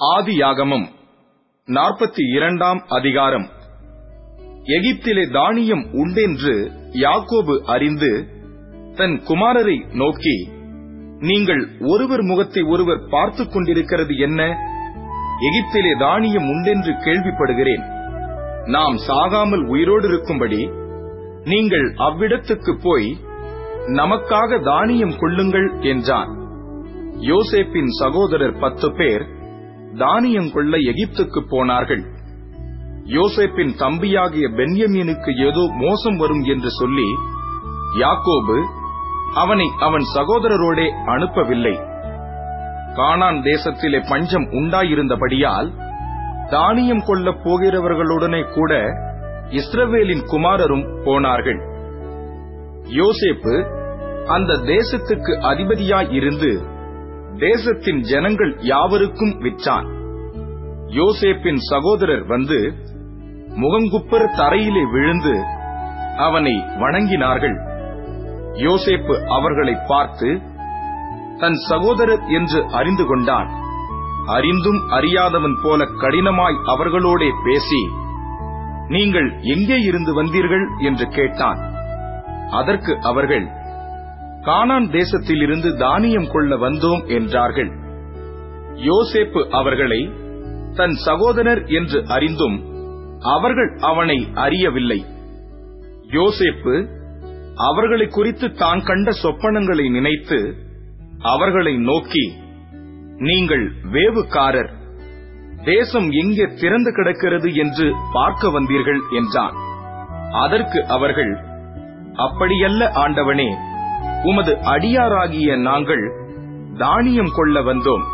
ஆதியாகமம் நாற்பத்தி இரண்டாம் அதிகாரம். எகிப்திலே தானியம் உண்டென்று யாக்கோபு அறிந்து தன் குமாரரை நோக்கி நீங்கள் ஒருவர் முகத்தை ஒருவர் பார்த்துக் கொண்டிருக்கிறது என்ன? எகிப்திலே தானியம் உண்டென்று கேள்விப்படுகிறேன். நாம் சாகாமல் உயிரோடு இருக்கும்படி நீங்கள் அவ்விடத்துக்கு போய் நமக்காக தானியம் கொள்ளுங்கள் என்றான். யோசேப்பின் சகோதரர் பத்து பேர் தானியம் கொள்ள எகிப்துக்கு போனார்கள். யோசேப்பின் தம்பியாகிய பென்யமீனுக்கு ஏதோ மோசம் வரும் என்று சொல்லி யாக்கோபு அவனை அவன் சகோதரரோடே அனுப்பவில்லை. கானான் தேசத்திலே பஞ்சம் உண்டாயிருந்தபடியால் தானியம் கொள்ளப் போகிறவர்களுடனே கூட இஸ்ரவேலின் குமாரரும் போனார்கள். யோசேப்பு அந்த தேசத்துக்கு அதிபதியாய் இருந்து தேசத்தின் ஜனங்கள் யாவருக்கும் விற்றான் யோசேப்பின் சகோதரர் வந்து முகங்குப்பர் தரையிலே விழுந்து அவனை வணங்கினார்கள். யோசேப்பு அவர்களை பார்த்து தன் சகோதரர் என்று அறிந்து கொண்டான். அறிந்தும் அறியாதவன் போல கடினமாய் அவர்களோடே பேசி நீங்கள் எங்கே இருந்து வந்தீர்கள்? என்று கேட்டான். அதற்கு அவர்கள் கானான் தேசத்திலிருந்து தானியம் கொள்ள வந்தோம் என்றார்கள். யோசேப்பு அவர்களை தன் சகோதரர் என்று அறிந்தும் அவர்கள் அவனை அறியவில்லை. யோசேப்பு அவர்களை குறித்து தான் கண்ட சொப்பனங்களை நினைத்து அவர்களை நோக்கி நீங்கள் வேவுக்காரர். தேசம் எங்கே திறந்து கிடக்கிறது என்று பார்க்க வந்தீர்கள் என்றான். அதற்கு அவர்கள் அப்படியல்ல ஆண்டவனே உமது அடியாராகிய நாங்கள் தானியம் கொள்ள வந்தோம்.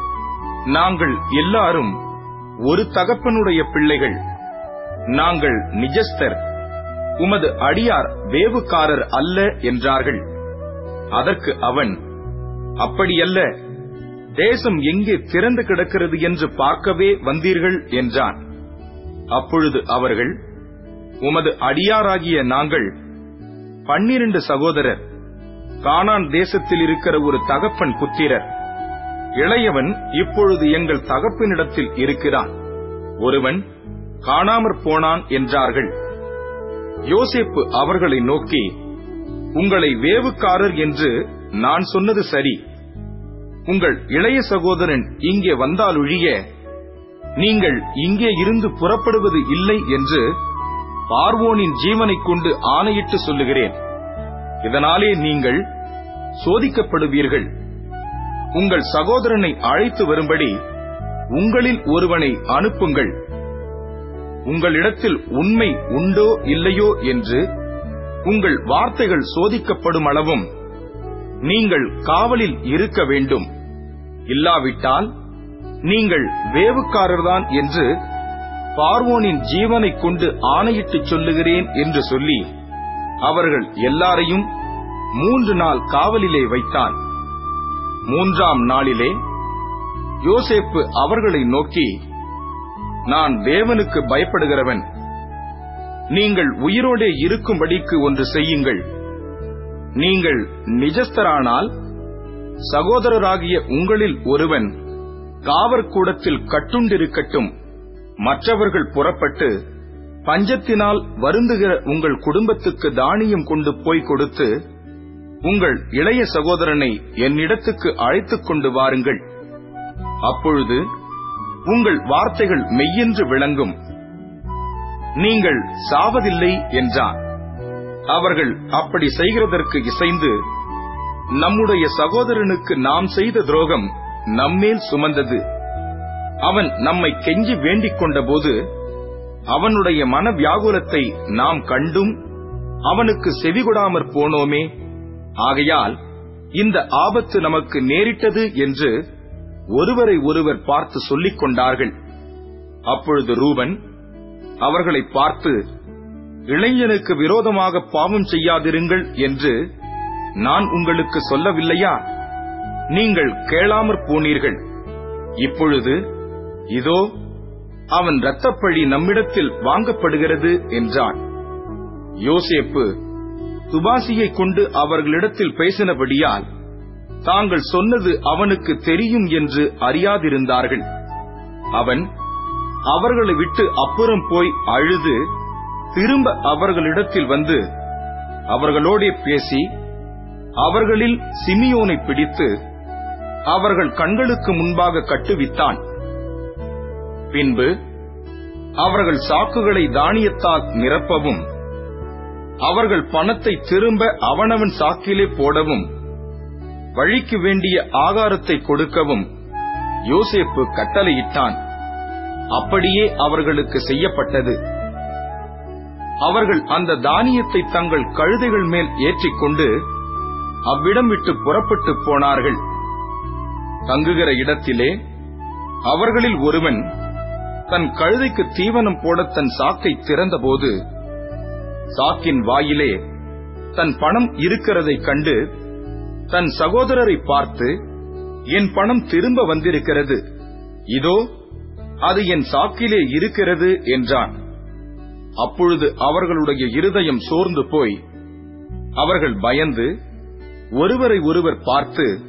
நாங்கள் எல்லாரும் ஒரு தகப்பனுடைய பிள்ளைகள். நாங்கள் நிஜஸ்தர். உமது அடியார் வேவுக்காரர் அல்ல என்றார்கள். அதற்கு அவன் அப்படியல்ல தேசம் எங்கே திறந்து கிடக்கிறது என்று பார்க்கவே வந்தீர்கள்? என்றான். அப்பொழுது அவர்கள் உமது அடியாராகிய நாங்கள் பன்னிரண்டு சகோதரர். கானான் தேசத்தில் இருக்கிற ஒரு தகப்பன் புத்திரர். இளையவன் இப்பொழுது எங்கள் தகப்பனிடத்தில் இருக்கிறான். ஒருவன் காணாமற் போனான் என்றார்கள். யோசேப்பு அவர்களை நோக்கி உங்களை வேவுக்காரர் என்று நான் சொன்னது சரி. உங்கள் இளைய சகோதரன் இங்கே வந்தாலொழிய நீங்கள் இங்கே இருந்து புறப்படுவது இல்லை என்று பார்வோனின் ஜீவனைக் கொண்டு ஆணையிட்டு சொல்லுகிறேன். இதனாலே நீங்கள் சோதிக்கப்படுவீர்கள். உங்கள் சகோதரனை அழைத்து வரும்படி உங்களில் ஒருவனை அனுப்புங்கள். உங்களிடத்தில் உண்மை உண்டோ இல்லையோ என்று உங்கள் வார்த்தைகள் சோதிக்கப்படும் அளவும் நீங்கள் காவலில் இருக்க வேண்டும். இல்லாவிட்டால் நீங்கள் வேவுக்காரர்தான் என்று பார்வோனின் ஜீவனைக் கொண்டு ஆணையிட்டு சொல்லுகிறேன் என்று சொல்லி அவர்கள் எல்லாரையும் மூன்று நாள் காவலிலே வைத்தான். மூன்றாம் நாளிலே யோசேப்பு அவர்களை நோக்கி நான் தேவனுக்கு பயப்படுகிறவன். நீங்கள் உயிரோடே இருக்கும்படிக்கு ஒன்று செய்யுங்கள். நீங்கள் நிஜஸ்தரானால் சகோதரராகிய உங்களில் ஒருவன் காவற்கூடத்தில் கட்டுண்டிருக்கட்டும். மற்றவர்கள் புறப்பட்டு பஞ்சத்தினால் வருந்துகிற உங்கள் குடும்பத்துக்கு தானியம் கொண்டு போய் கொடுத்து உங்கள் இளைய சகோதரனை என்னிடத்துக்கு அழைத்துக் கொண்டு வாருங்கள். அப்பொழுது உங்கள் வார்த்தைகள் மெய்யென்று விளங்கும். நீங்கள் சாவதில்லை என்றான். அவர்கள் அப்படி செய்கிறதற்கு இசைந்து நம்முடைய சகோதரனுக்கு நாம் செய்த துரோகம் நம்மேல் சுமந்தது. அவன் நம்மை கெஞ்சி வேண்டிக் கொண்டபோது அவனுடைய மன வியாகுலத்தை நாம் கண்டும் அவனுக்கு செவிகொடாமற் போனோமே ஆகையால் இந்த ஆபத்து நமக்கு நேரிட்டது என்று ஒருவரை ஒருவர் பார்த்து சொல்லிக் கொண்டார்கள். அப்பொழுது ரூபன் அவர்களை பார்த்து இளைஞனுக்கு விரோதமாக பாவம் செய்யாதிருங்கள் என்று நான் உங்களுக்கு சொல்லவில்லையா? நீங்கள் கேளாமற் போனீர்கள். இப்பொழுது இதோ அவன் இரத்தப்பழி நம்மிடத்தில் வாங்கப்படுகிறது என்றான். யோசேப்பு துபாசியை கொண்டு அவர்களிடத்தில் பேசினபடியால் தாங்கள் சொன்னது அவனுக்கு தெரியும் என்று அறியாதிருந்தார்கள். அவன் அவர்களை விட்டு அப்புறம் போய் அழுது திரும்ப அவர்களிடத்தில் வந்து அவர்களோடே பேசி அவர்களில் சிமியோனை பிடித்து அவர்கள் கண்களுக்கு முன்பாக கட்டுவித்தான். பின்பு அவர்கள் சாக்குகளை தானியத்தால் நிரப்பவும் அவர்கள் பணத்தை திரும்ப அவனவன் சாக்கிலே போடவும் வழிக்கு வேண்டிய ஆகாரத்தை கொடுக்கவும் யோசேப்பு கட்டளையிட்டான். அப்படியே அவர்களுக்கு செய்யப்பட்டது. அவர்கள் அந்த தானியத்தை தங்கள் கழுதைகள் மேல் ஏற்றிக்கொண்டு அவ்விடம் விட்டு புறப்பட்டு போனார்கள். தங்குகிற இடத்திலே அவர்களில் ஒருவன் தன் கழுதைக்கு தீவனம் போட தன் சாக்கை திறந்தபோது சாக்கின் வாயிலே தன் பணம் இருக்கிறதை கண்டு தன் சகோதரரை பார்த்து என் பணம் திரும்ப வந்திருக்கிறது. இதோ அது என் சாக்கிலே இருக்கிறது என்றான். அப்பொழுது அவர்களுடைய இருதயம் சோர்ந்து போய் அவர்கள் பயந்து ஒருவரை ஒருவர் பார்த்து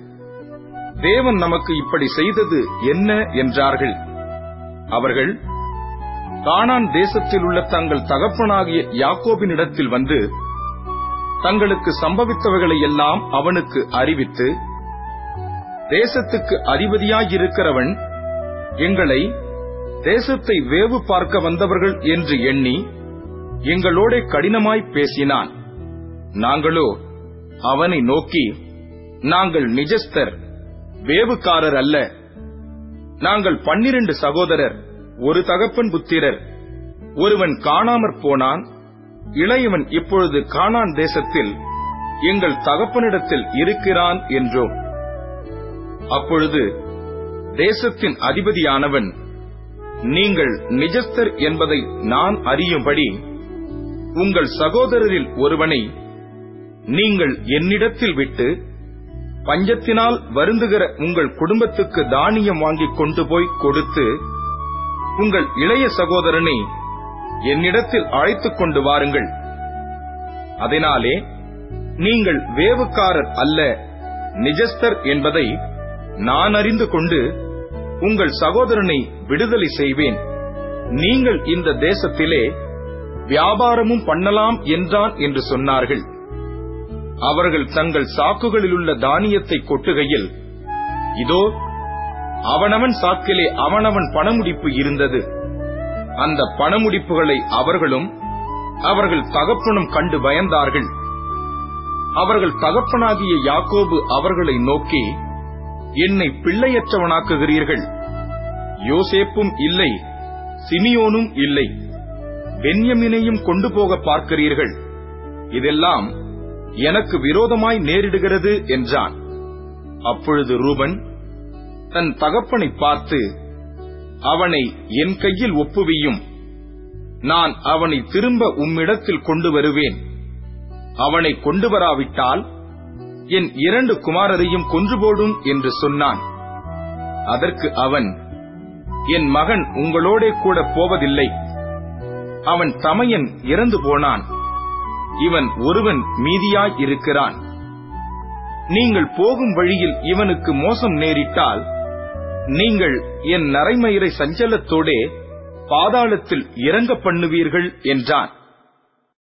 தேவன் நமக்கு இப்படி செய்தது என்ன? என்றார்கள். அவர்கள் கானான் தேசத்தில் உள்ள தங்கள் தகப்பனாகிய யாக்கோபினிடத்தில் வந்து தங்களுக்கு சம்பவித்தவைகளை எல்லாம் அவனுக்கு அறிவித்து தேசத்துக்கு அதிபதியாயிருக்கிறவன் எங்களை தேசத்தை வேவு பார்க்க வந்தவர்கள் என்று எண்ணி எங்களோட கடினமாய் பேசினான். நாங்களோ அவனை நோக்கி நாங்கள் நிஜஸ்தர் வேவுக்காரர் அல்ல நாங்கள் பன்னிரண்டு சகோதரர் ஒரு தகப்பன் புத்திரர். ஒருவன் காணாமற் போனான். இளையவன் இப்பொழுது காணான் தேசத்தில் எங்கள் தகப்பனிடத்தில் இருக்கிறான் என்றோம். அப்பொழுது தேசத்தின் அதிபதியானவன் நீங்கள் நிஜஸ்தர் என்பதை நான் அறியும்படி உங்கள் சகோதரரில் ஒருவனை நீங்கள் என்னிடத்தில் விட்டு பஞ்சத்தினால் வருந்துகிற உங்கள் குடும்பத்துக்கு தானியம் வாங்கிக் கொண்டு போய் கொடுத்து உங்கள் இளைய சகோதரனை என்னிடத்தில் அழைத்துக் கொண்டு வாருங்கள். அதனாலே நீங்கள் வேவுக்காரர் அல்ல நிஜஸ்தர் என்பதை நான் அறிந்து கொண்டு உங்கள் சகோதரனை விடுதலை செய்வேன். நீங்கள் இந்த தேசத்திலே வியாபாரமும் பண்ணலாம் என்றான் என்று சொன்னார்கள். அவர்கள் தங்கள் சாக்குகளிலுள்ள தானியத்தை கொட்டுகையில் இதோ அவனவன் சாக்கிலே அவனவன் பணமுடிப்பு இருந்தது. அந்த பணமுடிப்புகளை அவர்களும் அவர்கள் தகப்பனும் கண்டு பயந்தார்கள். அவர்கள் தகப்பனாகிய யாக்கோபு அவர்களை நோக்கி என்னை பிள்ளையற்றவனாக்குகிறீர்கள். யோசேப்பும் இல்லை சிமியோனும் இல்லை பென்யமினையும் கொண்டு போக பார்க்கிறீர்கள். இதெல்லாம் எனக்கு விரோதமாய் நேரிடுகிறது என்றான். அப்பொழுது ரூபன் தன் தகப்பனை பார்த்து அவனை என் கையில் ஒப்புவியும். நான் அவனை திரும்ப உம்மிடத்தில் கொண்டு வருவேன். அவனை கொண்டு வராவிட்டால் என் இரண்டு குமாரரையும் கொன்று போடும் என்று சொன்னான். அதற்கு அவன் என் மகன் உங்களோடே கூட போவதில்லை. அவன் தமையன் இறந்து போனான். இவன் ஒருவன் மீதியாய் இருக்கிறான். நீங்கள் போகும் வழியில் இவனுக்கு மோசம் நேரிட்டால் நீங்கள் என் நரைமயிரை சஞ்சலத்தோடே பாதாளத்தில் இறங்க பண்ணுவீர்கள் என்றான்.